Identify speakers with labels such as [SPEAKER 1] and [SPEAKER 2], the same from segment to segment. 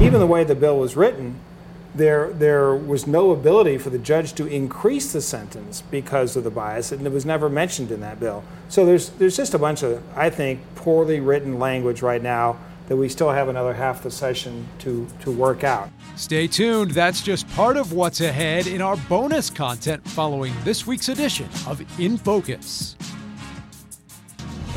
[SPEAKER 1] Even the way the bill was written, there, there was no ability for the judge to increase the sentence because of the bias, and it was never mentioned in that bill. So there's, there's just a bunch of, I think, poorly written language right now that we still have another half the session to, to work out.
[SPEAKER 2] Stay tuned. That's just part of what's ahead in our bonus content following this week's edition of In Focus.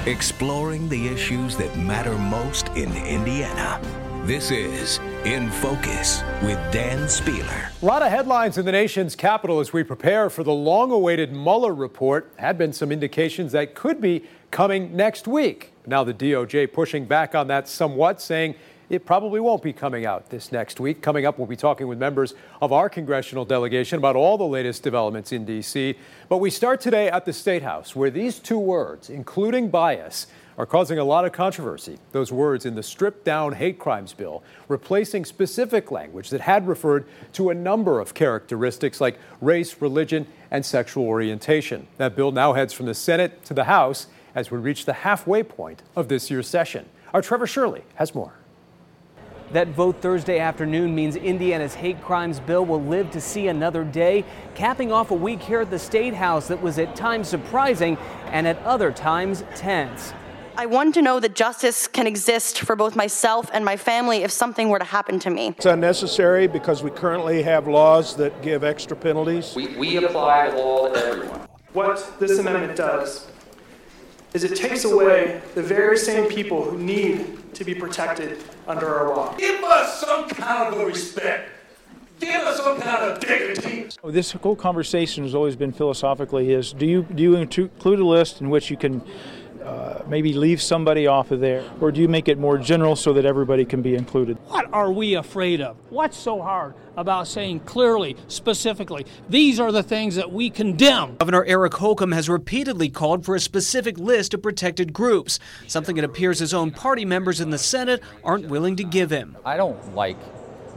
[SPEAKER 3] Exploring the issues that matter most in Indiana. This is In Focus with Dan Spehler.
[SPEAKER 2] A lot of headlines in the nation's capital as we prepare for the long awaited Mueller report. Had been some indications that could be coming next week. Now the DOJ pushing back on that somewhat, saying it probably won't be coming out this next week. Coming up, we'll be talking with members of our congressional delegation about all the latest developments in D.C. But we start today at the State House, where these two words, including bias, are causing a lot of controversy. Those words in the stripped down hate crimes bill, replacing specific language that had referred to a number of characteristics like race, religion, and sexual orientation. That bill now heads from the Senate to the House as we reach the halfway point of this year's session. Our Trevor Shirley has more.
[SPEAKER 4] That vote Thursday afternoon means Indiana's hate crimes bill will live to see another day, capping off a week here at the State House that was at times surprising and at other times tense.
[SPEAKER 5] I want to know that justice can exist for both myself and my family if something were to happen to me.
[SPEAKER 6] It's unnecessary because we currently have laws that give extra penalties.
[SPEAKER 7] We, we apply the law to everyone.
[SPEAKER 8] What this amendment does is it takes away the very same people who need to be protected under our law.
[SPEAKER 9] Give us some kind of respect. Give us some kind of dignity.
[SPEAKER 10] Oh, this whole conversation has always been philosophically is do you do you include a list in which you can uh, maybe leave somebody off of there? Or do you make it more general so that everybody can be included?
[SPEAKER 11] What are we afraid of? What's so hard about saying clearly, specifically, these are the things that we condemn?
[SPEAKER 4] Governor Eric Holcomb has repeatedly called for a specific list of protected groups, something it appears his own party members in the Senate aren't willing to give him.
[SPEAKER 12] I don't like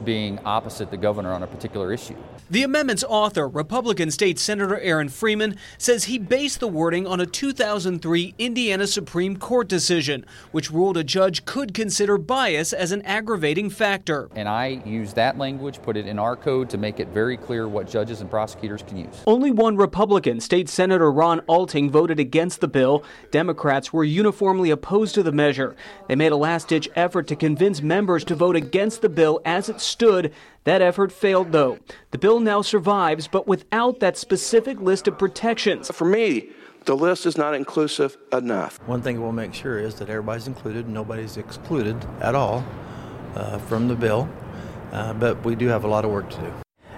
[SPEAKER 12] being opposite the governor on a particular issue.
[SPEAKER 4] The amendment's author, Republican State Senator Aaron Freeman, says he based the wording on a 2003 Indiana Supreme Court decision, which ruled a judge could consider bias as an aggravating factor.
[SPEAKER 12] And I use that language, put it in our code to make it very clear what judges and prosecutors can use.
[SPEAKER 4] Only one Republican, State Senator Ron Alting, voted against the bill. Democrats were uniformly opposed to the measure. They made a last ditch effort to convince members to vote against the bill as it stood. That effort failed, though. The bill now survives, but without that specific list of protections.
[SPEAKER 13] For me, the list is not inclusive enough.
[SPEAKER 14] One thing we'll make sure is that everybody's included, nobody's excluded at all uh, from the bill, uh, but we do have a lot of work to do.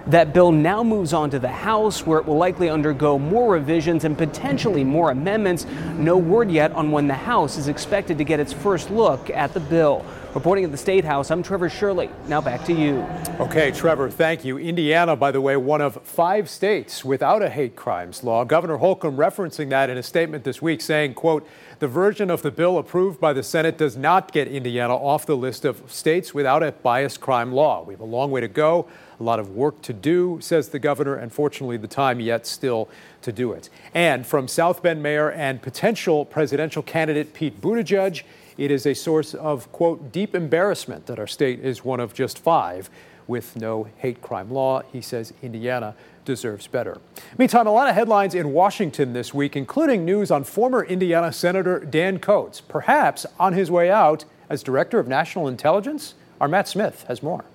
[SPEAKER 4] That bill now moves on to the House, where it will likely undergo more revisions and potentially more amendments. No word yet on when the House is expected to get its first look at the bill. Reporting at the State House, I'm Trevor Shirley. Now back to you.
[SPEAKER 2] Okay, Trevor, thank you. Indiana, by the way, one of five states without a hate crimes law. Governor Holcomb referencing that in a statement this week, saying, quote, the version of the bill approved by the Senate does not get Indiana off the list of states without a bias crime law. We have a long way to go, a lot of work to do, says the governor, and fortunately, the time yet still to do it. And from South Bend Mayor and potential presidential candidate Pete Buttigieg, it is a source of, quote, deep embarrassment that our state is one of just five with no hate crime law. He says Indiana deserves better. Meantime, a lot of headlines in Washington this week, including news on former Indiana Senator Dan Coats, perhaps on his way out as Director of National Intelligence. Our Matt Smith has more.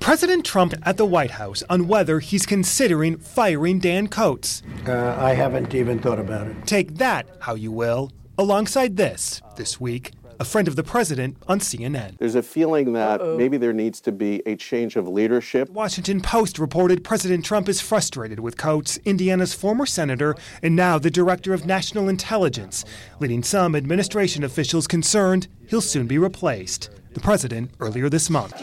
[SPEAKER 15] President Trump at the White House on whether he's considering firing Dan Coats.
[SPEAKER 16] Uh, I haven't even thought about it.
[SPEAKER 15] Take that, how you will. Alongside this, this week, a friend of the president on CNN.
[SPEAKER 17] There's a feeling that Uh-oh. maybe there needs to be a change of leadership.
[SPEAKER 15] Washington Post reported President Trump is frustrated with Coats, Indiana's former senator and now the director of national intelligence, leading some administration officials concerned he'll soon be replaced. The president earlier this month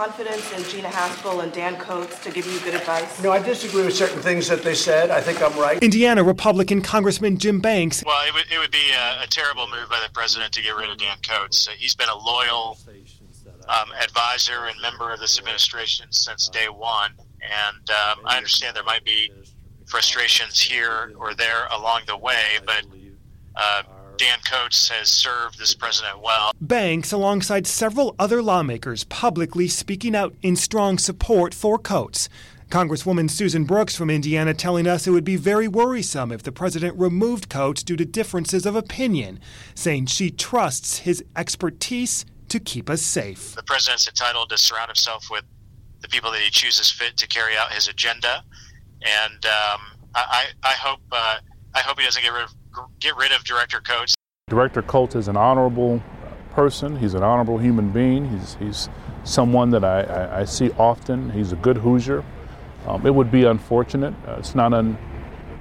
[SPEAKER 18] confidence in Gina Haspel and Dan Coats to give you good advice?
[SPEAKER 16] No, I disagree with certain things that they said. I think I'm right.
[SPEAKER 15] Indiana Republican Congressman Jim Banks.
[SPEAKER 19] Well, it would, it would be a, a terrible move by the president to get rid of Dan Coats. He's been a loyal um, advisor and member of this administration since day one. And um, I understand there might be frustrations here or there along the way, but uh, Dan Coats has served this president well.
[SPEAKER 15] Banks, alongside several other lawmakers, publicly speaking out in strong support for Coats. Congresswoman Susan Brooks from Indiana telling us it would be very worrisome if the president removed Coats due to differences of opinion, saying she trusts his expertise to keep us safe.
[SPEAKER 19] The president's entitled to surround himself with the people that he chooses fit to carry out his agenda, and um, I, I, hope uh, I hope he doesn't get rid of get rid of Director Coats.
[SPEAKER 20] Director Coats is an honorable person. He's an honorable human being. He's he's someone that I, I, I see often. He's a good Hoosier. Um, it would be unfortunate. Uh, it's not un,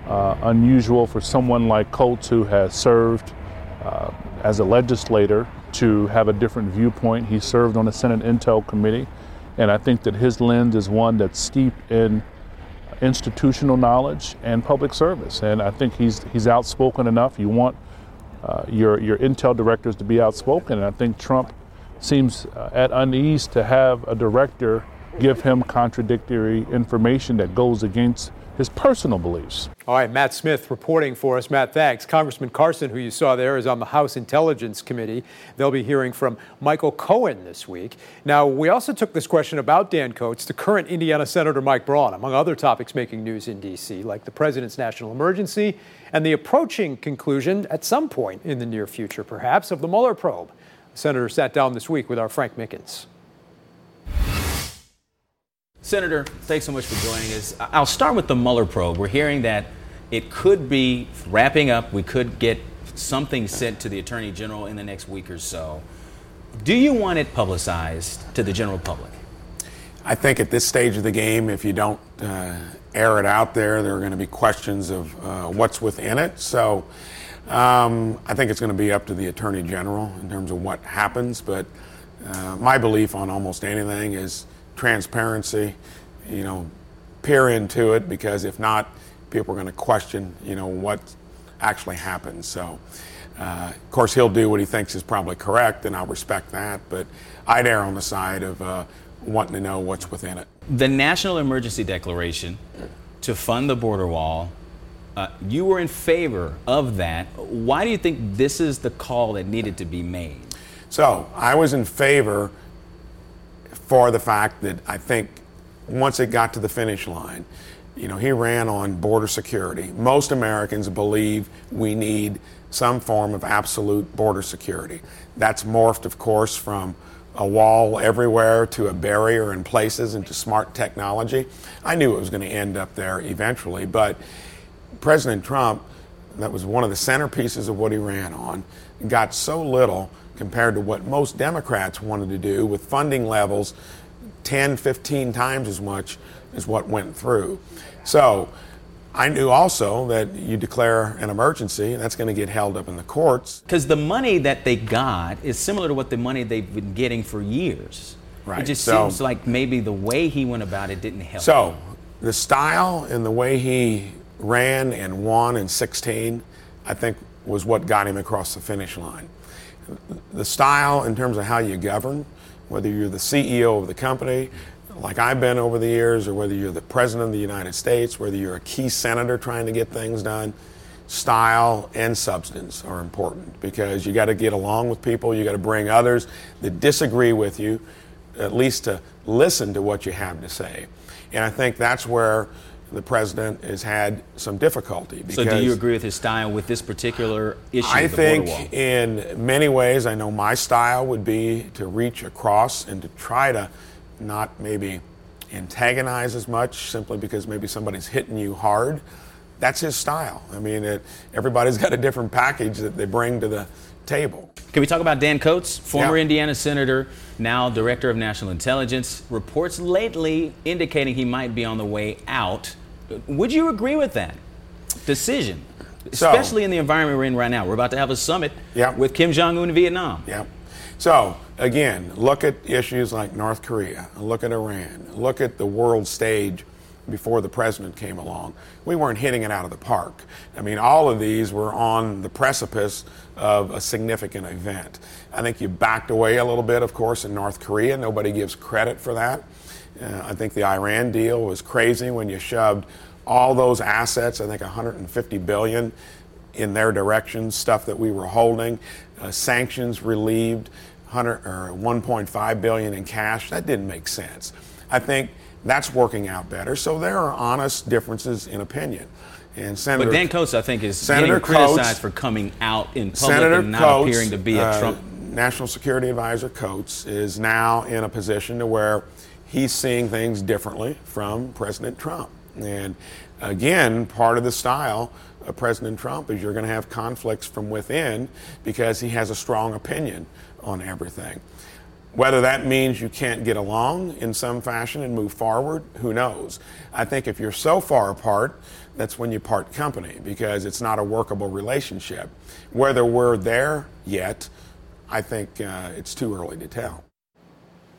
[SPEAKER 20] uh, unusual for someone like Coats, who has served uh, as a legislator, to have a different viewpoint. He served on the Senate Intel Committee, and I think that his lens is one that's steeped in institutional knowledge and public service. And I think he's he's outspoken enough. You want uh, your your Intel directors to be outspoken, and I think Trump seems uh, at unease to have a director give him contradictory information that goes against his personal beliefs.
[SPEAKER 2] All right, Matt Smith reporting for us. Matt, thanks. Congressman Carson, who you saw there, is on the House Intelligence Committee. They'll be hearing from Michael Cohen this week. Now, we also took this question about Dan Coats to current Indiana Senator Mike Braun, among other topics making news in D.C., like the president's national emergency and the approaching conclusion, at some point in the near future perhaps, of the Mueller probe. The senator sat down this week with our Frank Mickens.
[SPEAKER 21] Senator, thanks so much for joining us. I'll start with the Mueller probe. We're hearing that it could be wrapping up. We could get something sent to the Attorney General in the next week or so. Do you want it publicized to the general public?
[SPEAKER 22] I think at this stage of the game, if you don't uh, air it out there, there are going to be questions of uh, what's within it. So um, I think it's going to be up to the Attorney General in terms of what happens. But uh, my belief on almost anything is transparency, you know, peer into it because if not, people are going to question, you know, what actually happened. So, uh, of course, he'll do what he thinks is probably correct, and I'll respect that. But I'd err on the side of uh, wanting to know what's within it.
[SPEAKER 21] The National Emergency Declaration to fund the border wall. Uh, you were in favor of that. Why do you think this is the call that needed to be made?
[SPEAKER 22] So I was in favor for the fact that I think once it got to the finish line, you know, he ran on border security. Most Americans believe we need some form of absolute border security. That's morphed, of course, from a wall everywhere to a barrier in places and to smart technology. I knew it was going to end up there eventually, but President Trump, that was one of the centerpieces of what he ran on, got so little compared to what most Democrats wanted to do with funding levels 10, 15 times as much as what went through. So I knew also that you declare an emergency, and that's going to get held up in the courts.
[SPEAKER 21] Because the money that they got is similar to what the money they've been getting for years.
[SPEAKER 22] Right.
[SPEAKER 21] It just
[SPEAKER 22] so,
[SPEAKER 21] seems like maybe the way he went about it didn't help.
[SPEAKER 22] So the style and the way he ran and won in 16, I think, was what got him across the finish line the style in terms of how you govern, whether you're the CEO of the company, like I've been over the years, or whether you're the President of the United States, whether you're a key senator trying to get things done, style and substance are important because you got to get along with people, you got to bring others that disagree with you, at least to listen to what you have to say. And I think that's where the president has had some difficulty.
[SPEAKER 21] so, do you agree with his style with this particular issue?
[SPEAKER 22] I think, in many ways, I know my style would be to reach across and to try to not maybe antagonize as much simply because maybe somebody's hitting you hard. That's his style. I mean, it, everybody's got a different package that they bring to the table.
[SPEAKER 21] Can we talk about Dan Coats, former yeah. Indiana senator, now director of national intelligence? Reports lately indicating he might be on the way out. Would you agree with that decision? Especially so, in the environment we're in right now. We're about to have a summit
[SPEAKER 22] yeah.
[SPEAKER 21] with Kim Jong un in Vietnam.
[SPEAKER 22] Yeah. So, again, look at issues like North Korea, look at Iran, look at the world stage before the president came along. We weren't hitting it out of the park. I mean, all of these were on the precipice of a significant event. I think you backed away a little bit, of course, in North Korea. Nobody gives credit for that. Uh, I think the Iran deal was crazy when you shoved all those assets, I think 150 billion, in their direction, stuff that we were holding, uh, sanctions relieved, 100 or 1.5 billion in cash. That didn't make sense. I think that's working out better. So there are honest differences in opinion. And Senator,
[SPEAKER 21] but Dan Coats, I think, is
[SPEAKER 22] Senator
[SPEAKER 21] getting criticized for coming out in public
[SPEAKER 22] Senator
[SPEAKER 21] and not
[SPEAKER 22] Coats,
[SPEAKER 21] appearing to be a
[SPEAKER 22] uh,
[SPEAKER 21] Trump.
[SPEAKER 22] National Security Advisor Coats is now in a position to where he's seeing things differently from President Trump. And again, part of the style of President Trump is you're going to have conflicts from within because he has a strong opinion on everything. Whether that means you can't get along in some fashion and move forward, who knows? I think if you're so far apart, that's when you part company because it's not a workable relationship. Whether we're there yet, I think uh, it's too early to tell.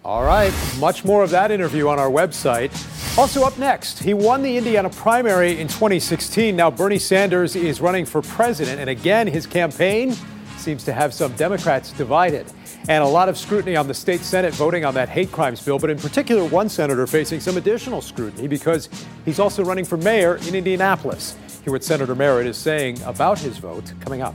[SPEAKER 2] All right, much more of that interview on our website. Also, up next, he won the Indiana primary in 2016. Now, Bernie Sanders is running for president, and again, his campaign seems to have some Democrats divided. And a lot of scrutiny on the state Senate voting on that hate crimes bill, but in particular, one senator facing some additional scrutiny because he's also running for mayor in Indianapolis. Hear what Senator Merritt is saying about his vote coming up.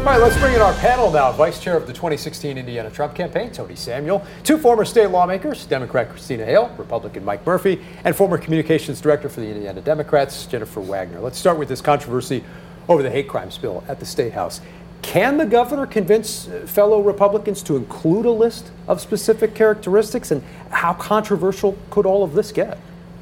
[SPEAKER 2] All right, let's bring in our panel now. Vice Chair of the 2016 Indiana Trump campaign, Tony Samuel, two former state lawmakers, Democrat Christina Hale, Republican Mike Murphy, and former Communications Director for the Indiana Democrats, Jennifer Wagner. Let's start with this controversy over the hate crimes bill at the State House. Can the governor convince uh, fellow Republicans to include a list of specific characteristics? And how controversial could all of this get?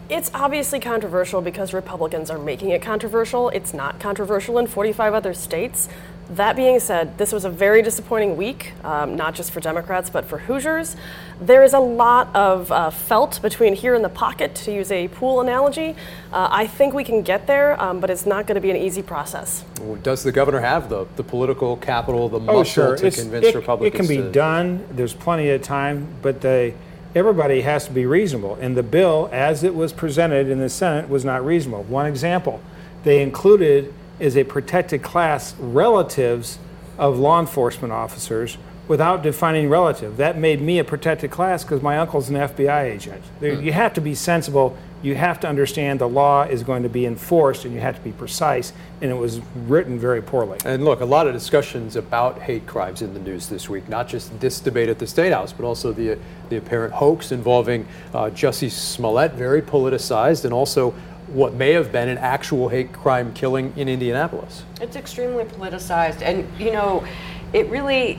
[SPEAKER 23] It's obviously controversial because Republicans are making it controversial. It's not controversial in 45 other states. That being said, this was a very disappointing week, um, not just for Democrats, but for Hoosiers. There is a lot of uh, felt between here and the pocket, to use a pool analogy. Uh, I think we can get there, um, but it's not going to be an easy process.
[SPEAKER 2] Does the governor have the, the political capital, the muscle
[SPEAKER 24] oh, sure.
[SPEAKER 2] to
[SPEAKER 24] it's,
[SPEAKER 2] convince
[SPEAKER 24] it,
[SPEAKER 2] Republicans?
[SPEAKER 24] It can be
[SPEAKER 2] to...
[SPEAKER 24] done. There's plenty of time, but the, everybody has to be reasonable. And the bill, as it was presented in the Senate, was not reasonable. One example, they included is a protected class relatives of law enforcement officers without defining relative. That made me a protected class because my uncle's an FBI agent. There, you have to be sensible. You have to understand the law is going to be enforced and you have to be precise. And it was written very poorly.
[SPEAKER 2] And look, a lot of discussions about hate crimes in the news this week, not just this debate at the State House, but also the, the apparent hoax involving uh, Jussie Smollett, very politicized, and also what may have been an actual hate crime killing in Indianapolis.
[SPEAKER 25] It's extremely politicized. And, you know, it really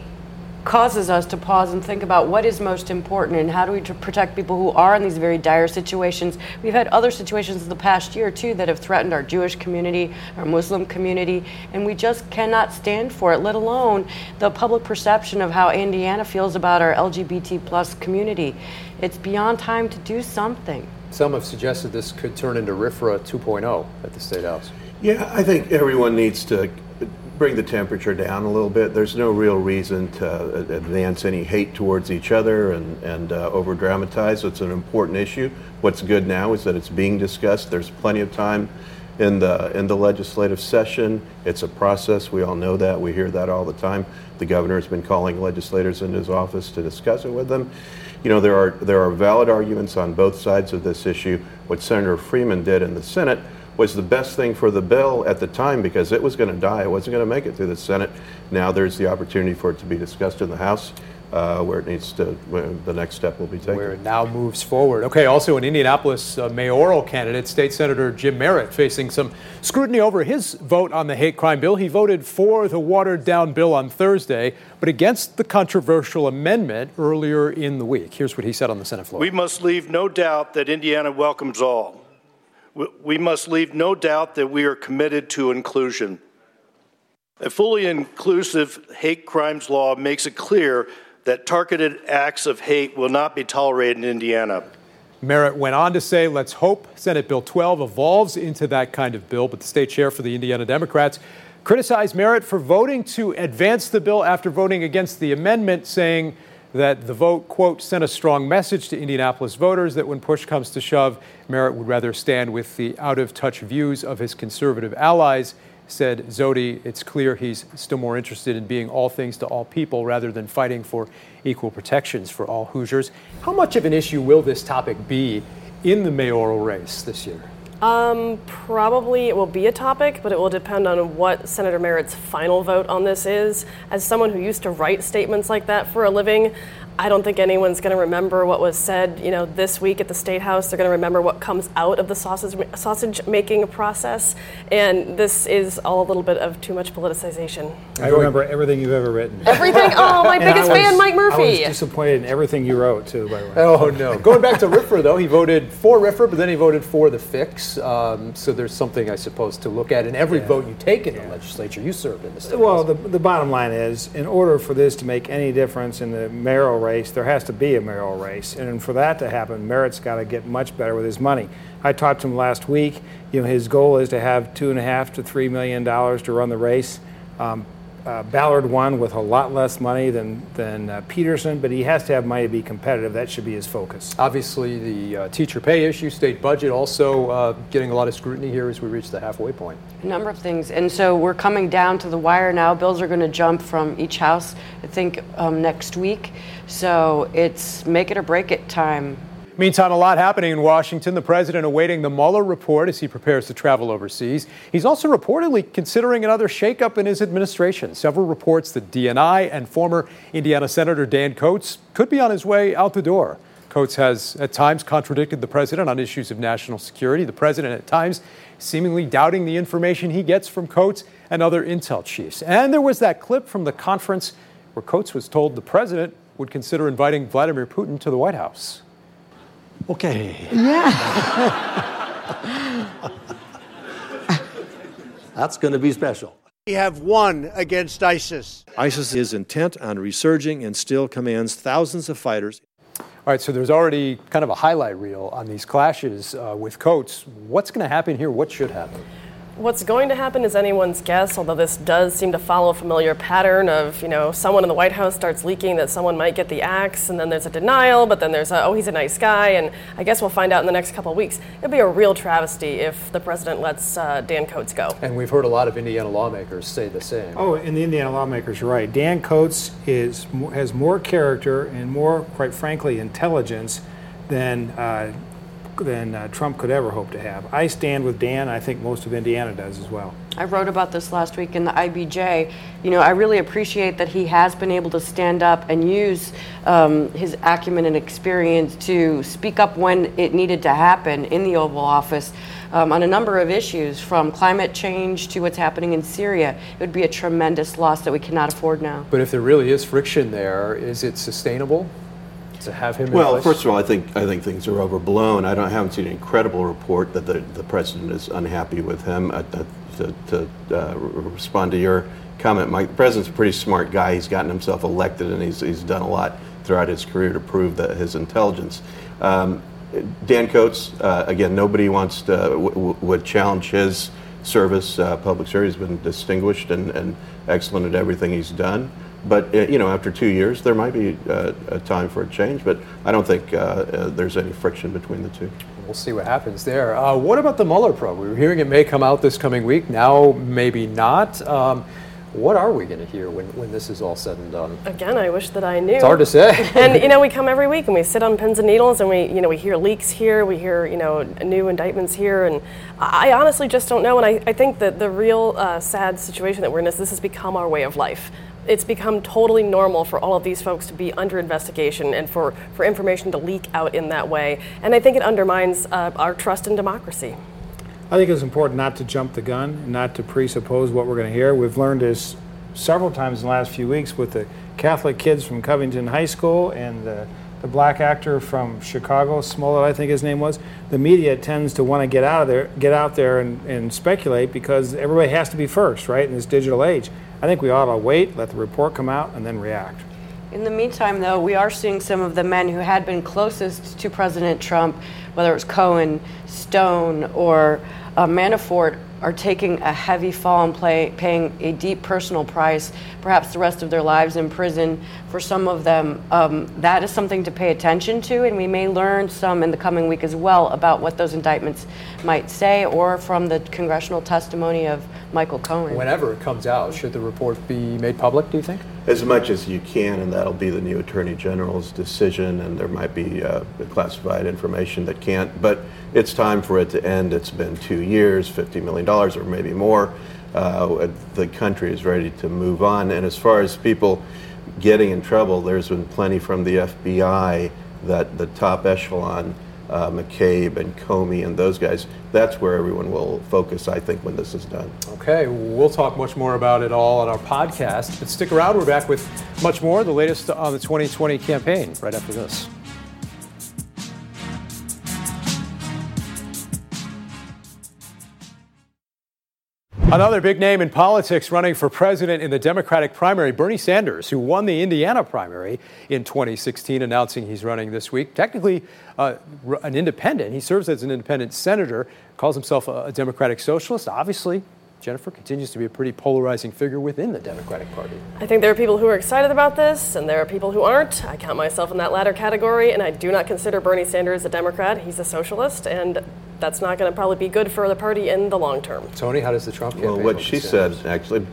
[SPEAKER 25] causes us to pause and think about what is most important and how do we protect people who are in these very dire situations. We've had other situations in the past year, too, that have threatened our Jewish community, our Muslim community, and we just cannot stand for it, let alone the public perception of how Indiana feels about our LGBT plus community. It's beyond time to do something.
[SPEAKER 2] Some have suggested this could turn into RIFRA 2.0 at the State House.
[SPEAKER 26] Yeah, I think everyone needs to bring the temperature down a little bit. There's no real reason to advance any hate towards each other and, and uh, over dramatize. It's an important issue. What's good now is that it's being discussed. There's plenty of time in the in the legislative session. It's a process. We all know that. We hear that all the time. The governor has been calling legislators into his office to discuss it with them. You know, there are there are valid arguments on both sides of this issue. What Senator Freeman did in the Senate was the best thing for the bill at the time because it was going to die. It wasn't going to make it through the Senate. Now there's the opportunity for it to be discussed in the House. Uh, where it needs to, the next step will be taken.
[SPEAKER 2] Where it now moves forward. Okay, also in Indianapolis, uh, mayoral candidate, State Senator Jim Merritt, facing some scrutiny over his vote on the hate crime bill. He voted for the watered down bill on Thursday, but against the controversial amendment earlier in the week. Here's what he said on the Senate floor.
[SPEAKER 6] We must leave no doubt that Indiana welcomes all. We must leave no doubt that we are committed to inclusion. A fully inclusive hate crimes law makes it clear that targeted acts of hate will not be tolerated in Indiana.
[SPEAKER 2] Merritt went on to say, let's hope Senate Bill 12 evolves into that kind of bill. But the state chair for the Indiana Democrats criticized Merritt for voting to advance the bill after voting against the amendment, saying that the vote, quote, sent a strong message to Indianapolis voters that when push comes to shove, Merritt would rather stand with the out of touch views of his conservative allies, said Zody, it's clear he's still more interested in being all things to all people rather than fighting for equal protections for all Hoosiers. How much of an issue will this topic be in the mayoral race this year?
[SPEAKER 23] Um, probably it will be a topic, but it will depend on what Senator Merritt's final vote on this is. As someone who used to write statements like that for a living, I don't think anyone's going to remember what was said, you know, this week at the State House. They're going to remember what comes out of the sausage sausage making process, and this is all a little bit of too much politicization.
[SPEAKER 24] I remember everything you've ever written.
[SPEAKER 23] Everything. Oh, my biggest
[SPEAKER 24] was-
[SPEAKER 23] fan, Mike Murphy.
[SPEAKER 24] I was
[SPEAKER 23] Murphy.
[SPEAKER 24] disappointed in everything you wrote too, by the way.
[SPEAKER 2] Oh no! Going back to RIFRA though, he voted for RIFRA, but then he voted for the fix. Um, so there's something I suppose to look at in every
[SPEAKER 24] Yeah.
[SPEAKER 2] vote you take in the legislature. You served in the state.
[SPEAKER 24] Well, the, the bottom line is, in order for this to make any difference in the mayoral race, there has to be a mayoral race. And for that to happen, Merritt's got to get much better with his money. I talked to him last week. You know, his goal is to have two and a half to three million dollars to run the race. Um, uh, Ballard won with a lot less money than than uh, Peterson, but he has to have money to be competitive. That should be his focus.
[SPEAKER 2] Obviously, the uh, teacher pay issue, state budget, also uh, getting a lot of scrutiny here as we reach the halfway point.
[SPEAKER 25] A number of things. And so we're coming down to the wire now. Bills are going to jump from each house, I think, um, next week. So it's make it or break it time.
[SPEAKER 2] Meantime, a lot happening in Washington. The president awaiting the Mueller report as he prepares to travel overseas. He's also reportedly considering another shakeup in his administration. Several reports that DNI and former Indiana Senator Dan Coats could be on his way out the door. Coats has at times contradicted the president on issues of national security. The president at times seemingly doubting the information he gets from Coats and other intel chiefs. And there was that clip from the conference where Coats was told the president would consider inviting Vladimir Putin to the White House.
[SPEAKER 27] Okay. Yeah. That's going to be special.
[SPEAKER 16] We have won against ISIS.
[SPEAKER 27] ISIS is intent on resurging and still commands thousands of fighters.
[SPEAKER 2] All right, so there's already kind of a highlight reel on these clashes uh, with Coats. What's going to happen here? What should happen?
[SPEAKER 23] What's going to happen is anyone's guess, although this does seem to follow a familiar pattern of, you know, someone in the White House starts leaking that someone might get the axe, and then there's a denial, but then there's a, oh, he's a nice guy, and I guess we'll find out in the next couple of weeks. It'd be a real travesty if the president lets uh, Dan Coats go.
[SPEAKER 2] And we've heard a lot of Indiana lawmakers say the same.
[SPEAKER 24] Oh, and the Indiana lawmakers are right. Dan Coats is has more character and more, quite frankly, intelligence than uh, than uh, Trump could ever hope to have. I stand with Dan. I think most of Indiana does as well.
[SPEAKER 25] I wrote about this last week in the IBJ. You know, I really appreciate that he has been able to stand up and use um, his acumen and experience to speak up when it needed to happen in the Oval Office um, on a number of issues, from climate change to what's happening in Syria. It would be a tremendous loss that we cannot afford now.
[SPEAKER 2] But if there really is friction there, is it sustainable to have him in
[SPEAKER 26] Well, first of all, I think I think things are overblown. I don't I haven't seen an incredible report that the, the president is unhappy with him. Uh, uh, to to uh, respond to your comment, Mike, the president's a pretty smart guy. He's gotten himself elected, and he's he's done a lot throughout his career to prove that his intelligence. Um, Dan Coats, uh, again, nobody wants to w- w- would challenge his service. Uh, public service has been distinguished and, and excellent at everything he's done. But uh, you know, after two years, there might be uh, a time for a change. But I don't think uh, uh, there's any friction between the two.
[SPEAKER 2] We'll see what happens there. Uh, what about the Mueller probe? We were hearing it may come out this coming week. Now, maybe not. Um, what are we going to hear when, when this is all said and done?
[SPEAKER 23] Again, I wish that I knew.
[SPEAKER 2] It's hard to say.
[SPEAKER 23] and you know, we come every week and we sit on pins and needles, and we, you know, we hear leaks here, we hear, you know, new indictments here, and I honestly just don't know. And I, I think that the real uh, sad situation that we're in is this has become our way of life. It's become totally normal for all of these folks to be under investigation and for, for information to leak out in that way. And I think it undermines uh, our trust in democracy.
[SPEAKER 24] I think it's important not to jump the gun, not to presuppose what we're going to hear. We've learned this several times in the last few weeks with the Catholic kids from Covington High School and the, the black actor from Chicago, Smollett, I think his name was. The media tends to want to get out of there, get out there and, and speculate because everybody has to be first, right, in this digital age. I think we ought to wait, let the report come out, and then react.
[SPEAKER 25] In the meantime, though, we are seeing some of the men who had been closest to President Trump, whether it was Cohen, Stone, or uh, Manafort, are taking a heavy fall and paying a deep personal price, perhaps the rest of their lives in prison. For some of them, um, that is something to pay attention to, and we may learn some in the coming week as well about what those indictments might say, or from the congressional testimony of Michael Cohen.
[SPEAKER 2] Whenever it comes out, should the report be made public, do you think?
[SPEAKER 26] As much as you can, and that'll be the new Attorney General's decision, and there might be uh, classified information that can't. But it's time for it to end. It's been two years, $50 million or maybe more. Uh, the country is ready to move on. And as far as people getting in trouble, there's been plenty from the FBI that the top echelon uh, McCabe and Comey and those guys. That's where everyone will focus, I think, when this is done.
[SPEAKER 2] Okay, we'll talk much more about it all on our podcast. But stick around, we're back with much more, the latest on the 2020 campaign, right after this. Another big name in politics running for president in the Democratic primary, Bernie Sanders, who won the Indiana primary in 2016, announcing he's running this week. Technically, uh, an independent. He serves as an independent senator, calls himself a Democratic socialist. Obviously, Jennifer continues to be a pretty polarizing figure within the Democratic Party.
[SPEAKER 23] I think there are people who are excited about this, and there are people who aren't. I count myself in that latter category, and I do not consider Bernie Sanders a Democrat. He's a socialist, and that's not going to probably be good for the party in the long term.
[SPEAKER 2] Tony, how does the Trump campaign?
[SPEAKER 26] Well, what she said actually,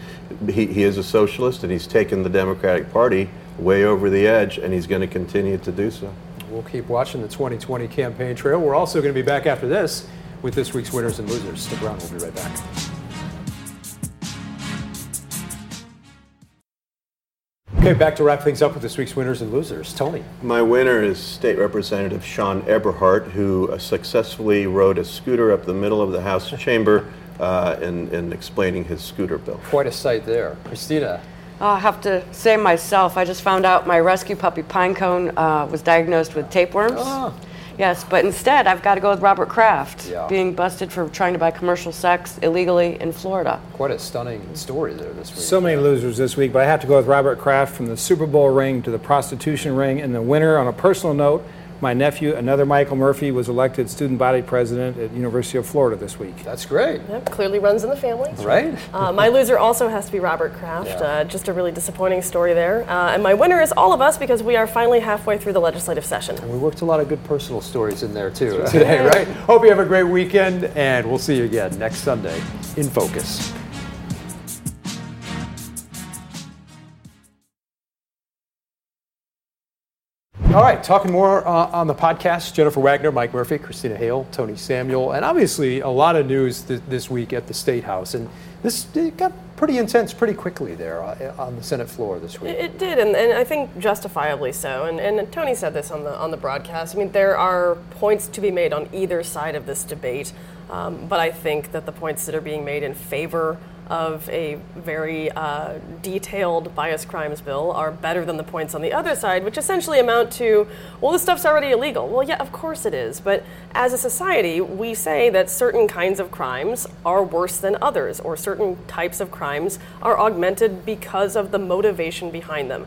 [SPEAKER 26] he, he is a socialist, and he's taken the Democratic Party way over the edge, and he's going to continue to do so.
[SPEAKER 2] We'll keep watching the 2020 campaign trail. We're also going to be back after this with this week's winners and losers. Stick around, we'll be right back. Okay, back to wrap things up with this week's winners and losers. Tony.
[SPEAKER 26] My winner is State Representative Sean Eberhart, who uh, successfully rode a scooter up the middle of the House chamber uh, in, in explaining his scooter bill.
[SPEAKER 2] Quite a sight there. Christina.
[SPEAKER 25] Oh, I have to say myself, I just found out my rescue puppy Pinecone uh, was diagnosed with tapeworms.
[SPEAKER 2] Oh.
[SPEAKER 25] Yes, but instead I've got to go with Robert Kraft,
[SPEAKER 2] Yeah.
[SPEAKER 25] being busted for trying to buy commercial sex illegally in Florida.
[SPEAKER 2] Quite a stunning story there this week.
[SPEAKER 24] So many losers this week, but I have to go with Robert Kraft from the Super Bowl ring to the prostitution ring. And the winner, on a personal note, my nephew, another Michael Murphy, was elected student body president at University of Florida this week.
[SPEAKER 2] That's great.
[SPEAKER 23] Yep, clearly runs in the family.
[SPEAKER 2] Right?
[SPEAKER 23] Uh, my loser also has to be Robert Kraft.
[SPEAKER 2] Yeah.
[SPEAKER 23] Uh, just a really disappointing story there. Uh, and my winner is all of us because we are finally halfway through the legislative session.
[SPEAKER 2] We worked a lot of good personal stories in there too today, right? Hope you have a great weekend, and we'll see you again next Sunday in Focus. All right, talking more uh, on the podcast Jennifer Wagner, Mike Murphy, Christina Hale, Tony Samuel, and obviously a lot of news th- this week at the State House. And this got pretty intense pretty quickly there uh, on the Senate floor this week.
[SPEAKER 23] It, it did, and, and I think justifiably so. And, and Tony said this on the on the broadcast. I mean, there are points to be made on either side of this debate, um, but I think that the points that are being made in favor of a very uh, detailed bias crimes bill are better than the points on the other side, which essentially amount to, well, this stuff's already illegal. Well, yeah, of course it is. But as a society, we say that certain kinds of crimes are worse than others, or certain types of crimes are augmented because of the motivation behind them.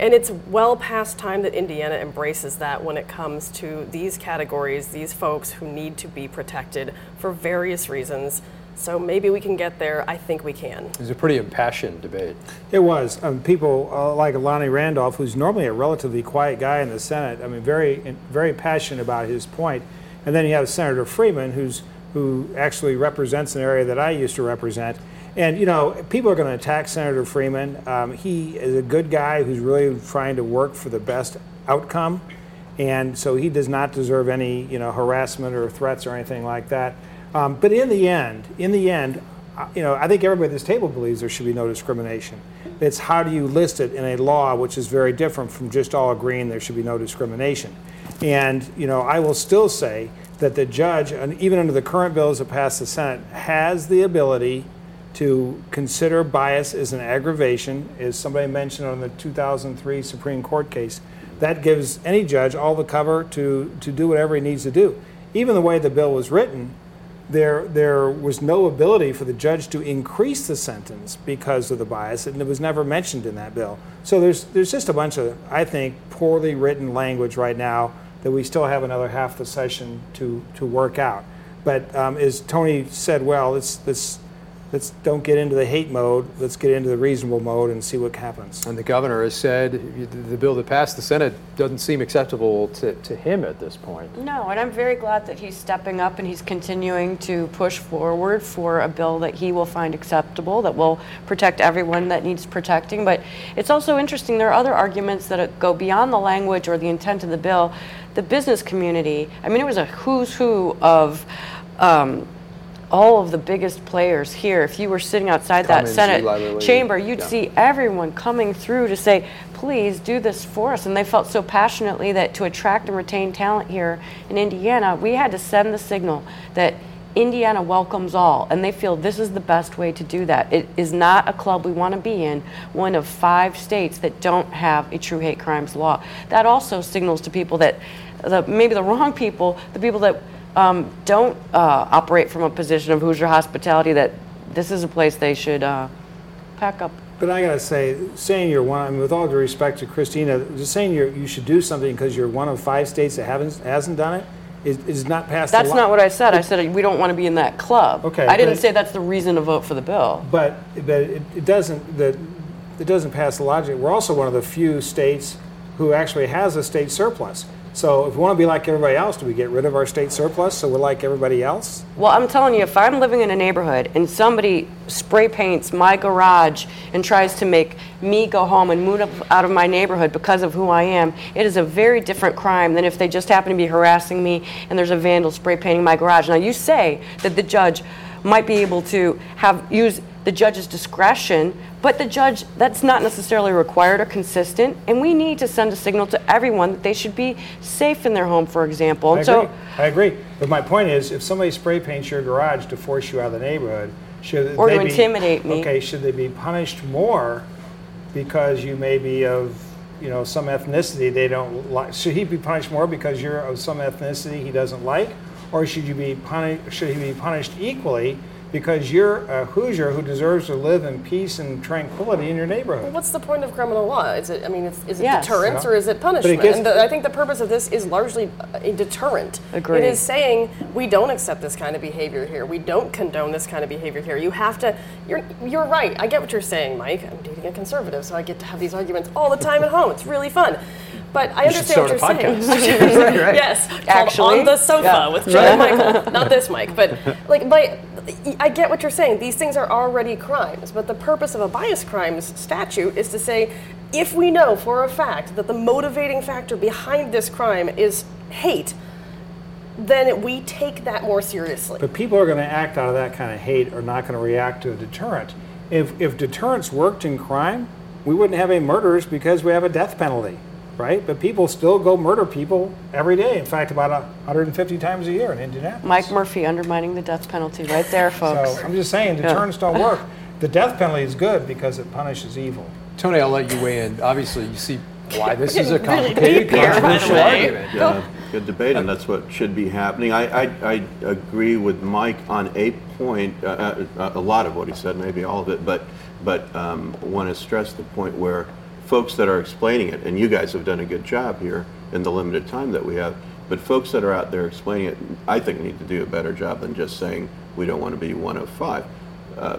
[SPEAKER 23] And it's well past time that Indiana embraces that when it comes to these categories, these folks who need to be protected for various reasons. So maybe we can get there. I think we can.
[SPEAKER 2] It was a pretty impassioned debate.
[SPEAKER 24] It was. Um, people uh, like Lonnie Randolph, who's normally a relatively quiet guy in the Senate, I mean, very, very passionate about his point. And then you have Senator Freeman, who's who actually represents an area that I used to represent. And you know, people are going to attack Senator Freeman. Um, he is a good guy who's really trying to work for the best outcome, and so he does not deserve any you know harassment or threats or anything like that. Um, but in the end, in the end, uh, you know, I think everybody at this table believes there should be no discrimination. It's how do you list it in a law, which is very different from just all agreeing there should be no discrimination. And you know, I will still say that the judge, and even under the current bills that pass the Senate, has the ability to consider bias as an aggravation, as somebody mentioned on the 2003 Supreme Court case. That gives any judge all the cover to, to do whatever he needs to do. Even the way the bill was written, there, there was no ability for the judge to increase the sentence because of the bias, and it was never mentioned in that bill. So there's, there's just a bunch of, I think, poorly written language right now that we still have another half the session to, to work out. But um, as Tony said, well, let's, let's don't get into the hate mode. Let's get into the reasonable mode and see what happens.
[SPEAKER 2] And the governor has said the bill that passed the Senate doesn't seem acceptable to, to him at this point.
[SPEAKER 25] No, and I'm very glad that he's stepping up and he's continuing to push forward for a bill that he will find acceptable, that will protect everyone that needs protecting. But it's also interesting, there are other arguments that go beyond the language or the intent of the bill. The business community, I mean, it was a who's who of um, all of the biggest players here. If you were sitting outside
[SPEAKER 2] Cummins,
[SPEAKER 25] that Senate chamber, you'd
[SPEAKER 2] yeah.
[SPEAKER 25] see everyone coming through to say, please do this for us. And they felt so passionately that to attract and retain talent here in Indiana, we had to send the signal that Indiana welcomes all, and they feel this is the best way to do that. It is not a club we want to be in, one of five states that don't have a true hate crimes law. That also signals to people that the, maybe the wrong people, the people that um, don't uh, operate from a position of Hoosier hospitality, that this is a place they should uh, pack up.
[SPEAKER 24] But I gotta say, saying you're one, I mean, with all due respect to Christina, just saying you you should do something because you're one of five states that haven't hasn't done it is, is not past.
[SPEAKER 25] That's not what I said. I said we don't want to be in that club.
[SPEAKER 24] Okay,
[SPEAKER 25] I didn't say that's the reason to vote for the bill.
[SPEAKER 24] But but it, it doesn't that it doesn't pass the logic. We're also one of the few states who actually has a state surplus. So if we want to be like everybody else, do we get rid of our state surplus so we're like everybody else?
[SPEAKER 25] Well, I'm telling you, if I'm living in a neighborhood and somebody spray paints my garage and tries to make me go home and move out of my neighborhood because of who I am, it is a very different crime than if they just happen to be harassing me and there's a vandal spray painting my garage. Now, you say that the judge might be able to have use the judge's discretion, but the judge that's not necessarily required or consistent, and we need to send a signal to everyone that they should be safe in their home, for example.
[SPEAKER 24] I
[SPEAKER 25] so
[SPEAKER 24] agree. I agree. But my point is, if somebody spray paints your garage to force you out of the neighborhood, should
[SPEAKER 25] Or
[SPEAKER 24] they
[SPEAKER 25] to
[SPEAKER 24] be,
[SPEAKER 25] intimidate me.
[SPEAKER 24] Okay, should they be punished more because you may be of you know some ethnicity they don't like? Should he be punished more because you're of some ethnicity he doesn't like, or should you be punished? Should he be punished equally? Because you're a Hoosier who deserves to live in peace and tranquility in your neighborhood.
[SPEAKER 23] Well, What's the point of criminal law? Is it? I mean, is, is it
[SPEAKER 25] Yes.
[SPEAKER 23] deterrence
[SPEAKER 24] Yeah.
[SPEAKER 23] or is it
[SPEAKER 24] But it
[SPEAKER 23] punishment?
[SPEAKER 24] gets-
[SPEAKER 23] and the, I think the purpose of this is largely a deterrent.
[SPEAKER 25] Agreed.
[SPEAKER 23] It is saying we don't accept this kind of behavior here. We don't condone this kind of behavior here. You have to. You're you're right. I get what you're saying, Mike. I'm dating a conservative, so I get to have these arguments all the time at home. It's really fun. But I
[SPEAKER 2] You should
[SPEAKER 23] understand what you're
[SPEAKER 2] a
[SPEAKER 23] saying.
[SPEAKER 2] podcast. Right, right.
[SPEAKER 23] Yes,
[SPEAKER 25] Actually,
[SPEAKER 23] on the sofa
[SPEAKER 25] yeah.
[SPEAKER 23] with Joe and Michael. Not this Mike, but like, but I get what you're saying. These things are already crimes, but the purpose of a bias crimes statute is to say, if we know for a fact that the motivating factor behind this crime is hate, then we take that more seriously.
[SPEAKER 24] But people are going to act out of that kind of hate or not going to react to a deterrent. If, if deterrence worked in crime, we wouldn't have any murders because we have a death penalty, right? But people still go murder people every day. In fact, about 150 times a year in Indianapolis.
[SPEAKER 25] Mike Murphy undermining the death penalty right there, folks.
[SPEAKER 24] So I'm just saying,
[SPEAKER 25] Yeah.
[SPEAKER 24] don't work. The death penalty is good because it punishes evil.
[SPEAKER 2] Tony, I'll let you weigh in. Obviously, you see why this is a complicated,
[SPEAKER 25] deep here, by the
[SPEAKER 2] controversial argument.
[SPEAKER 26] Yeah, good debate, and that's what should be happening. I, I, I agree with Mike on a point, uh, uh, a lot of what he said, maybe all of it, but but um, want to stress the point where folks that are explaining it, and you guys have done a good job here in the limited time that we have, but folks that are out there explaining it, I think need to do a better job than just saying we don't want to be one of five. Uh,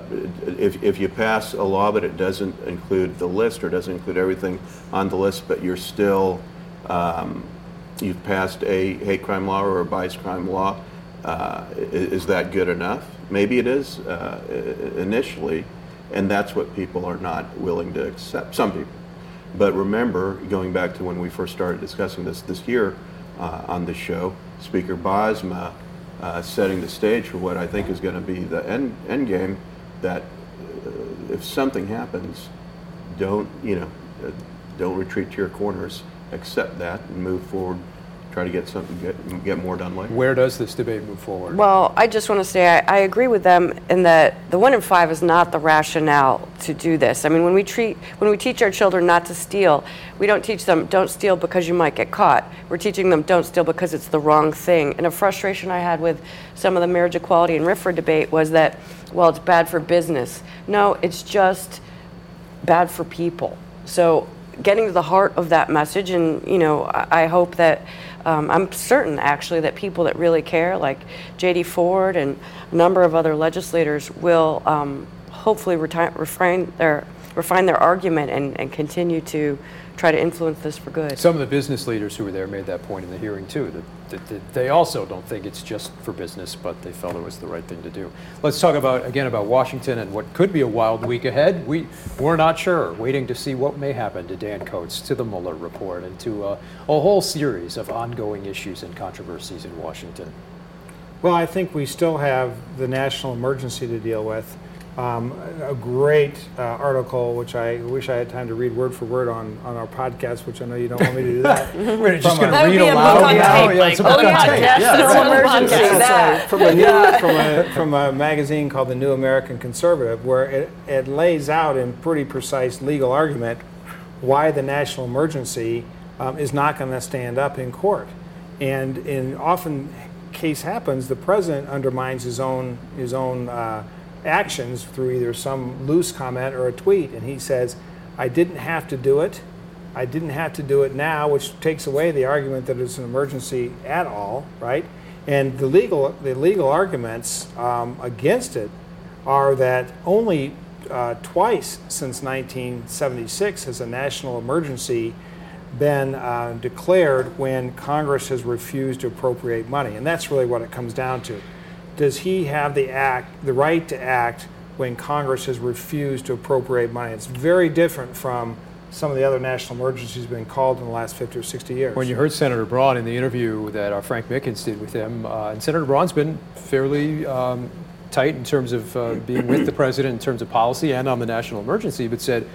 [SPEAKER 26] if, if you pass a law but it doesn't include the list or doesn't include everything on the list, but you're still um, you've passed a hate crime law or a bias crime law, uh, i- is that good enough? Maybe it is uh, initially, and that's what people are not willing to accept. Some people. But remember, going back to when we first started discussing this this year uh, on the show, Speaker Bosma uh, setting the stage for what I think is going to be the end, end game that uh, if something happens, don't, you know, uh, don't retreat to your corners, accept that and move forward, try to get something, get, get more done later.
[SPEAKER 2] Where does this debate move forward?
[SPEAKER 25] Well, I just want to say I, I agree with them in that the one in five is not the rationale to do this. I mean, when we treat when we teach our children not to steal, we don't teach them don't steal because you might get caught. We're teaching them don't steal because it's the wrong thing. And a frustration I had with some of the marriage equality and RIFRA debate was that, well, it's bad for business. No, it's just bad for people. So getting to the heart of that message, and you know, I, I hope that um, I'm certain actually that people that really care, like J.D. Ford and a number of other legislators, will um, hopefully reti- refrain their refine their argument and, and continue to try to influence this for good.
[SPEAKER 2] Some of the business leaders who were there made that point in the hearing too. That, they also don't think it's just for business, but they felt it was the right thing to do. Let's talk about again about Washington and what could be a wild week ahead. We we're not sure, waiting to see what may happen to Dan Coats, to the Mueller report, and to uh, a whole series of ongoing issues and controversies in Washington.
[SPEAKER 24] Well, I think we still have the national emergency to deal with. Um, a great uh, article, which I wish I had time to read word for word on, on our podcast, which I know you don't want me to do that.
[SPEAKER 2] We're just going to read aloud.
[SPEAKER 25] tape,
[SPEAKER 2] yeah,
[SPEAKER 25] like,
[SPEAKER 2] it's a
[SPEAKER 25] oh,
[SPEAKER 2] book on tape. Yeah,
[SPEAKER 25] that's emergency.
[SPEAKER 24] Yeah,
[SPEAKER 25] that.
[SPEAKER 24] from a, new, from, a, from a magazine called The New American Conservative, where it, it lays out in pretty precise legal argument why the national emergency um, is not going to stand up in court. And in often case happens, the president undermines his own his own uh, actions through either some loose comment or a tweet, and he says, "I didn't have to do it." I didn't have to do it now, which takes away the argument that it's an emergency at all, right? And the legal the legal arguments um, against it are that only uh, twice since 1976 has a national emergency been uh, declared when Congress has refused to appropriate money, and that's really what it comes down to. Does he have the act, the right to act when Congress has refused to appropriate money? It's very different from some of the other national emergencies been called in the last 50 or 60 years.
[SPEAKER 2] When you heard Senator Braun in the interview that uh, Frank Mickens did with him, uh, and Senator Braun's been fairly um, tight in terms of uh, being with the president in terms of policy and on the national emergency, but said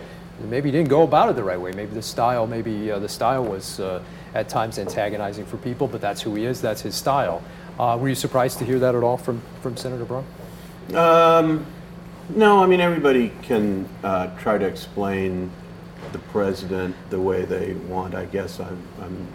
[SPEAKER 2] maybe he didn't go about it the right way. Maybe the style, maybe uh, the style was uh, at times antagonizing for people, but that's who he is. That's his style. Uh, were you surprised to hear that at all from from Senator Braun?
[SPEAKER 26] Um, no, I mean everybody can uh, try to explain the president the way they want. I guess I'm, I'm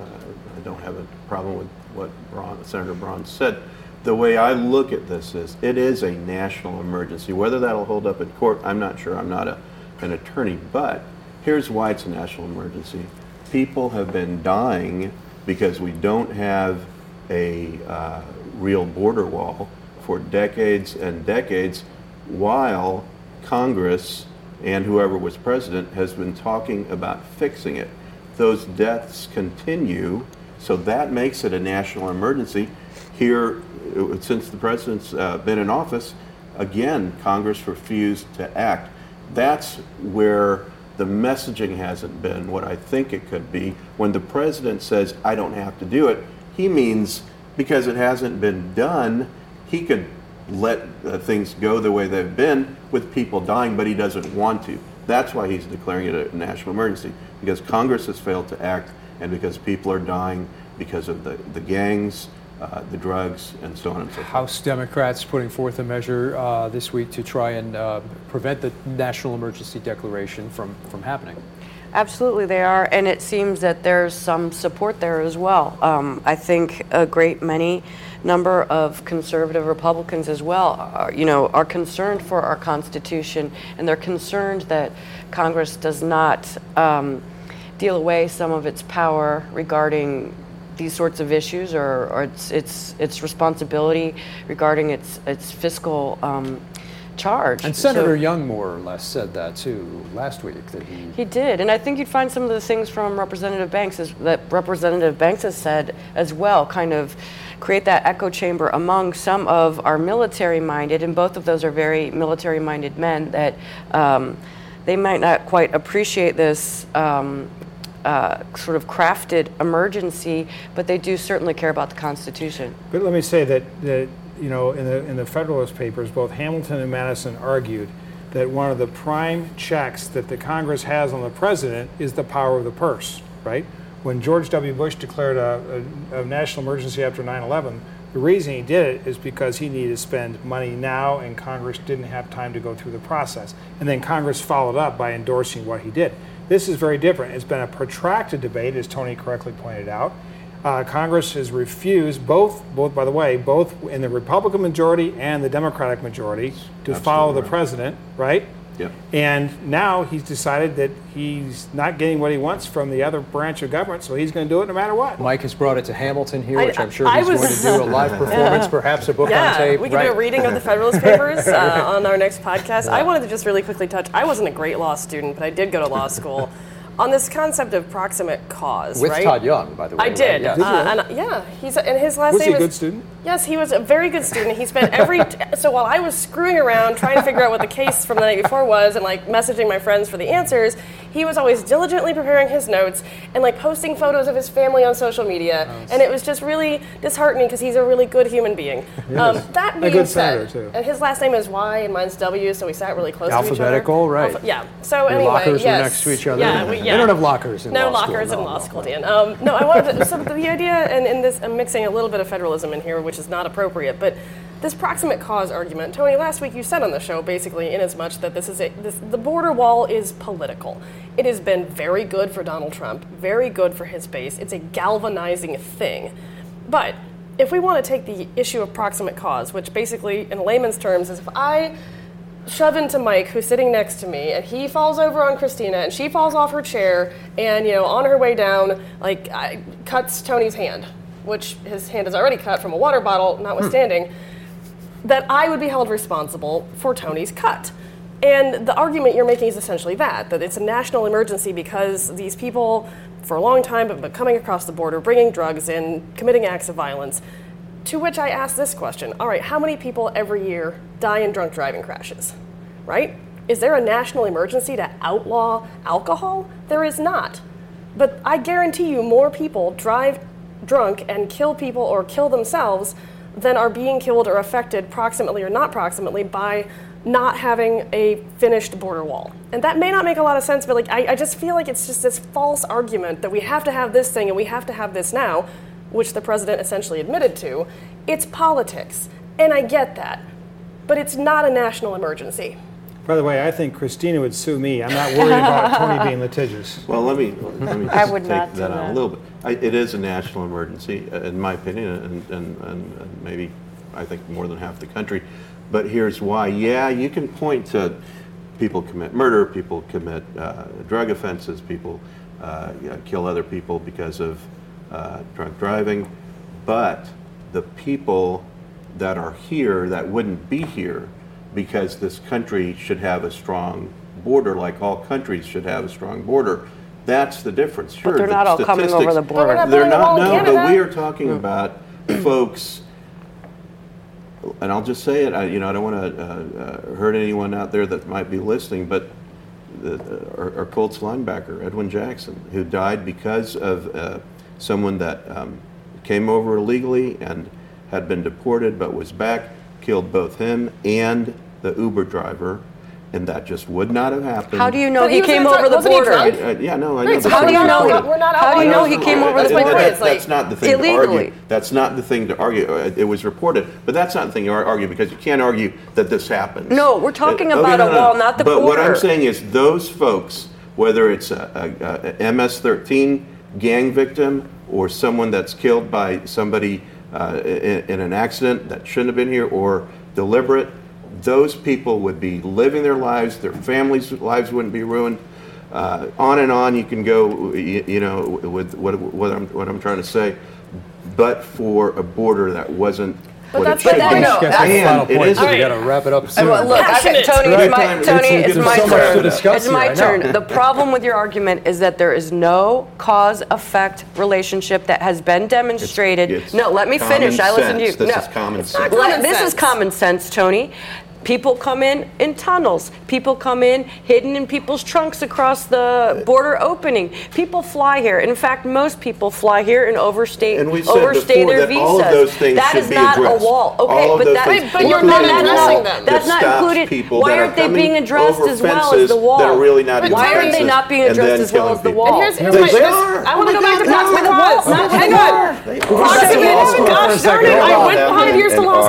[SPEAKER 26] uh, I don't have a problem with what Braun, Senator Braun said. The way I look at this is it is a national emergency. Whether that'll hold up in court, I'm not sure. I'm not a, an attorney, but here's why it's a national emergency. People have been dying because we don't have a uh, real border wall for decades and decades, while Congress and whoever was president has been talking about fixing it. Those deaths continue, so that makes it a national emergency. Here, uh, since the president's uh, been in office, again, Congress refused to act. That's where the messaging hasn't been what I think it could be. When the president says, I don't have to do it, he means because it hasn't been done, he could let uh, things go the way they've been with people dying, but he doesn't want to. That's why he's declaring it a national emergency, because Congress has failed to act and because people are dying because of the, the gangs, uh, the drugs, and so on and so forth.
[SPEAKER 2] House Democrats putting forth a measure uh, this week to try and uh, prevent the national emergency declaration from, from happening.
[SPEAKER 25] Absolutely, they are, and it seems that there's some support there as well. Um, I think a great many number of conservative Republicans as well, are, you know, are concerned for our Constitution, and they're concerned that Congress does not um, deal away some of its power regarding these sorts of issues or, or its, its its responsibility regarding its its fiscal um, charge.
[SPEAKER 2] And
[SPEAKER 25] So-
[SPEAKER 2] Senator Young more or less said that too last week that he
[SPEAKER 25] He did, and I think you'd find some of the things from Representative Banks is, that Representative Banks has said as well, kind of create that echo chamber among some of our military-minded, and both of those are very military-minded men that um, they might not quite appreciate this. Um, uh, sort of crafted emergency, but they do certainly care about the Constitution.
[SPEAKER 24] But let me say that, that you know, in the, in the Federalist Papers, both Hamilton and Madison argued that one of the prime checks that the Congress has on the president is the power of the purse, right? When George W. Bush declared a, a, a national emergency after 9 11, the reason he did it is because he needed to spend money now, and Congress didn't have time to go through the process. And then Congress followed up by endorsing what he did. This is very different. It's been a protracted debate, as Tony correctly pointed out. Uh, Congress has refused both, both by the way, both in the Republican majority and the Democratic majority, to follow the president, right?
[SPEAKER 26] Yep.
[SPEAKER 24] And now he's decided that he's not getting what he wants from the other branch of government, so he's going to do it no matter what.
[SPEAKER 2] Mike has brought it to Hamilton here,
[SPEAKER 23] I-
[SPEAKER 2] which I'm sure
[SPEAKER 23] I
[SPEAKER 2] he's
[SPEAKER 23] was-
[SPEAKER 2] going to do a live performance, perhaps a book
[SPEAKER 23] yeah,
[SPEAKER 2] on tape.
[SPEAKER 23] we can
[SPEAKER 2] right.
[SPEAKER 23] do a reading of the Federalist Papers uh, on our next podcast. I wanted to just really quickly touch. I wasn't a great law student, but I did go to law school. On this concept of proximate cause,
[SPEAKER 2] With
[SPEAKER 23] right?
[SPEAKER 2] Todd Young, by the way.
[SPEAKER 23] I did.
[SPEAKER 2] right?
[SPEAKER 23] Uh,
[SPEAKER 2] Yes.
[SPEAKER 23] and yeah, he's and his last
[SPEAKER 24] Was
[SPEAKER 23] name
[SPEAKER 24] he a
[SPEAKER 23] is
[SPEAKER 24] good student?
[SPEAKER 23] Yes, he was a very good student. He spent every so while I was screwing around trying to figure out what the case from the night before was and like messaging my friends for the answers, he was always diligently preparing his notes and like posting photos of his family on social media. and it was just really disheartening because he's a really good human being. Um, that
[SPEAKER 24] A good
[SPEAKER 23] said,
[SPEAKER 24] too.
[SPEAKER 23] and his last name is Y and mine's W, so we sat really close
[SPEAKER 2] Alphabetical,
[SPEAKER 23] to each other.
[SPEAKER 2] right.
[SPEAKER 23] yeah. So
[SPEAKER 2] Your
[SPEAKER 23] anyway,
[SPEAKER 2] lockers were
[SPEAKER 23] yes.
[SPEAKER 2] next to each other?
[SPEAKER 23] Yeah, we,
[SPEAKER 2] They don't have lockers in
[SPEAKER 23] no
[SPEAKER 2] law school,
[SPEAKER 23] lockers in
[SPEAKER 2] no,
[SPEAKER 23] law
[SPEAKER 2] no,
[SPEAKER 23] school, Dan. Um, no, I wanted to, so the idea, and in this, I'm mixing a little bit of federalism in here, which is not appropriate, but this proximate cause argument, Tony, last week you said on the show, basically, in as much that this is a, this, the border wall is political. It has been very good for Donald Trump, very good for his base. It's a galvanizing thing. But if we want to take the issue of proximate cause, which basically, in layman's terms, is if I shove into Mike, who's sitting next to me, and he falls over on Christina, and she falls off her chair, and you know, on her way down, like I, cuts Tony's hand, which his hand is already cut from a water bottle, notwithstanding, hmm. That I would be held responsible for Tony's cut. And the argument you're making is essentially that that it's a national emergency because these people, for a long time, have been coming across the border, bringing drugs in, committing acts of violence. To which I ask this question All right, how many people every year die in drunk driving crashes? Right? Is there a national emergency to outlaw alcohol? There is not. But I guarantee you, more people drive drunk and kill people or kill themselves than are being killed or affected, proximately or not proximately, by not having a finished border wall. And that may not make a lot of sense, but like I, I just feel like it's just this false argument that we have to have this thing and we have to have this now, which the president essentially admitted to. It's politics. And I get that. But it's not a national emergency.
[SPEAKER 24] By the way, I think Christina would sue me. I'm not worried about Tony being litigious.
[SPEAKER 26] Well, let me, let me
[SPEAKER 25] I
[SPEAKER 26] just
[SPEAKER 25] would
[SPEAKER 26] take
[SPEAKER 25] not
[SPEAKER 26] that
[SPEAKER 25] do
[SPEAKER 26] on
[SPEAKER 25] that.
[SPEAKER 26] a little bit. I, it is a national emergency, uh, in my opinion, and, and, and and maybe, I think, more than half the country. But here's why. Yeah, you can point to people commit murder, people commit uh, drug offenses, people uh, yeah, kill other people because of uh, drunk driving. But the people that are here that wouldn't be here because this country should have a strong border, like all countries should have a strong border. That's the difference. Sure,
[SPEAKER 25] they're
[SPEAKER 26] the
[SPEAKER 25] not all coming over the border. But we're
[SPEAKER 26] They're
[SPEAKER 23] building a wall
[SPEAKER 26] not.
[SPEAKER 23] in
[SPEAKER 26] No, but we are talking about folks. And I'll just say it. I, you know, I don't want to uh, uh, hurt anyone out there that might be listening, but the, our, our Colts linebacker Edwin Jackson, who died because of uh, someone that um, came over illegally and had been deported but was back, killed both him and the Uber driver, and that just would not have happened.
[SPEAKER 25] How do you know he
[SPEAKER 23] he
[SPEAKER 25] came over the border?
[SPEAKER 23] drunk?
[SPEAKER 26] Uh, yeah, no, I know.
[SPEAKER 23] how do you know- we're not
[SPEAKER 25] How do you know he came over the border?
[SPEAKER 26] that- That's not the thing to
[SPEAKER 25] illegally.
[SPEAKER 26] argue. That's not the thing to argue. Uh, It was reported, but that's not the thing to argue because you can't argue that this happened.
[SPEAKER 25] No, we're talking
[SPEAKER 26] Uh, okay,
[SPEAKER 25] about
[SPEAKER 26] no,
[SPEAKER 25] a
[SPEAKER 26] no,
[SPEAKER 25] wall, not the border.
[SPEAKER 26] But what I'm saying is those folks, whether it's a, a, a MS-13 gang victim or someone that's killed by somebody uh, in, in an accident that shouldn't have been here or deliberate, those people would be living their lives, their families' lives wouldn't be ruined. Uh, on and on you can go, you, you know, with what, what, I'm, what I'm trying to say, but for a border that wasn't
[SPEAKER 23] But that's-
[SPEAKER 26] it should
[SPEAKER 23] but that- no,
[SPEAKER 2] that's the
[SPEAKER 26] And
[SPEAKER 2] final
[SPEAKER 26] it
[SPEAKER 2] point,
[SPEAKER 26] is-
[SPEAKER 2] so we got to wrap it up soon.
[SPEAKER 25] well, look, I,
[SPEAKER 23] Passionate.
[SPEAKER 25] Tony, it's my,
[SPEAKER 26] Time-
[SPEAKER 25] Tony,
[SPEAKER 26] it's-
[SPEAKER 25] it's
[SPEAKER 26] there's
[SPEAKER 25] my
[SPEAKER 26] so much
[SPEAKER 25] turn.
[SPEAKER 26] to discuss
[SPEAKER 25] it's
[SPEAKER 2] here,
[SPEAKER 25] my
[SPEAKER 2] I know.
[SPEAKER 25] turn. The problem with your argument is that there is no cause-effect relationship that has been demonstrated.
[SPEAKER 26] it's
[SPEAKER 25] no, let me
[SPEAKER 26] common
[SPEAKER 25] finish. I listen to you.
[SPEAKER 26] sense. This
[SPEAKER 25] no,
[SPEAKER 26] is common sense.
[SPEAKER 25] not
[SPEAKER 23] Common
[SPEAKER 25] this is
[SPEAKER 23] sense.
[SPEAKER 25] common sense, Tony. People come in in tunnels. People come in hidden in people's trunks across the border opening. People fly here. In fact, most people fly here and overstay
[SPEAKER 26] And we said
[SPEAKER 25] overstay
[SPEAKER 26] before
[SPEAKER 25] their
[SPEAKER 26] that
[SPEAKER 25] visas.
[SPEAKER 26] all of those things
[SPEAKER 25] That
[SPEAKER 26] should
[SPEAKER 25] is
[SPEAKER 26] be
[SPEAKER 25] not
[SPEAKER 26] addressed.
[SPEAKER 25] a wall. Okay,
[SPEAKER 26] All of
[SPEAKER 25] but
[SPEAKER 26] those
[SPEAKER 25] that,
[SPEAKER 26] things,
[SPEAKER 25] but you're
[SPEAKER 26] including
[SPEAKER 25] not
[SPEAKER 26] the
[SPEAKER 25] that's
[SPEAKER 26] that
[SPEAKER 25] that's not
[SPEAKER 26] stops
[SPEAKER 25] included.
[SPEAKER 26] people
[SPEAKER 25] Why aren't they being addressed as well as the wall?
[SPEAKER 26] that are really not even
[SPEAKER 25] Why aren't they not being addressed as well as the wall?
[SPEAKER 23] And here's, here's
[SPEAKER 26] They
[SPEAKER 23] my,
[SPEAKER 26] are.
[SPEAKER 23] I want to go back to
[SPEAKER 25] Not
[SPEAKER 23] proximate
[SPEAKER 25] the
[SPEAKER 23] cause.
[SPEAKER 25] wall.
[SPEAKER 23] Hang on.
[SPEAKER 25] wall.
[SPEAKER 23] Proximate,
[SPEAKER 26] They are.
[SPEAKER 23] gosh darn it, I went five years to law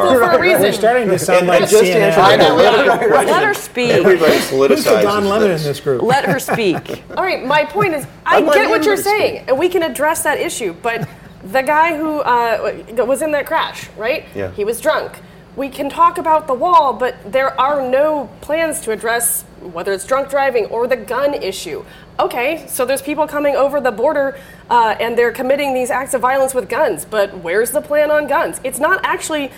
[SPEAKER 23] school for a
[SPEAKER 24] We're starting to sound
[SPEAKER 26] And
[SPEAKER 24] like
[SPEAKER 26] just to answer
[SPEAKER 24] CNN.
[SPEAKER 26] that political question,
[SPEAKER 25] Let her speak.
[SPEAKER 26] Everybody
[SPEAKER 24] Who's the Don Lemon in
[SPEAKER 26] this.
[SPEAKER 24] this group?
[SPEAKER 25] Let her speak.
[SPEAKER 23] All right, my point is, I
[SPEAKER 26] I'm
[SPEAKER 23] get what you're
[SPEAKER 26] everybody
[SPEAKER 23] saying, and we can address that issue. But the guy who uh, was in that crash, right?
[SPEAKER 26] Yeah.
[SPEAKER 23] He was drunk. we can talk about the wall, but there are no plans to address whether it's drunk driving or the gun issue. Okay, so there's people coming over the border uh, and they're committing these acts of violence with guns, but where's the plan on guns? It's not actually.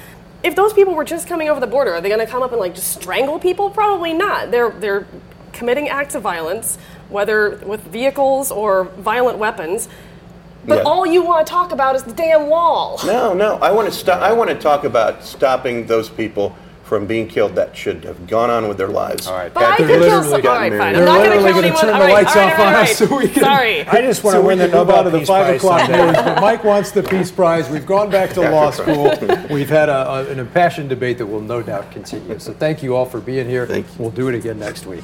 [SPEAKER 23] If those people were just coming over the border, are they going to come up and like just strangle people? Probably not. They're they're committing acts of violence, whether with vehicles or violent weapons. But
[SPEAKER 26] Yeah.
[SPEAKER 23] all you want to talk about is the damn wall.
[SPEAKER 26] No, no. I want to stop. I want to talk about stopping those people from being killed that should have gone on with their lives. All right.
[SPEAKER 23] But I could kill some. All right, fine. I'm not going to kill anyone.
[SPEAKER 2] turn
[SPEAKER 23] All
[SPEAKER 2] the
[SPEAKER 23] right,
[SPEAKER 2] lights
[SPEAKER 23] all right,
[SPEAKER 2] off
[SPEAKER 23] all
[SPEAKER 2] on
[SPEAKER 23] right,
[SPEAKER 2] us so we can.
[SPEAKER 23] Sorry.
[SPEAKER 24] I just want
[SPEAKER 2] so
[SPEAKER 24] to win
[SPEAKER 2] we
[SPEAKER 24] the
[SPEAKER 2] can move
[SPEAKER 24] Nobel
[SPEAKER 2] on to the
[SPEAKER 24] Peace
[SPEAKER 2] five
[SPEAKER 24] Prize
[SPEAKER 2] o'clock
[SPEAKER 24] someday.
[SPEAKER 2] news. But Mike wants the Peace Prize. We've gone back to law school. We've had a, a- an impassioned debate that will no doubt continue. So thank you all for being here. We'll do it again next week.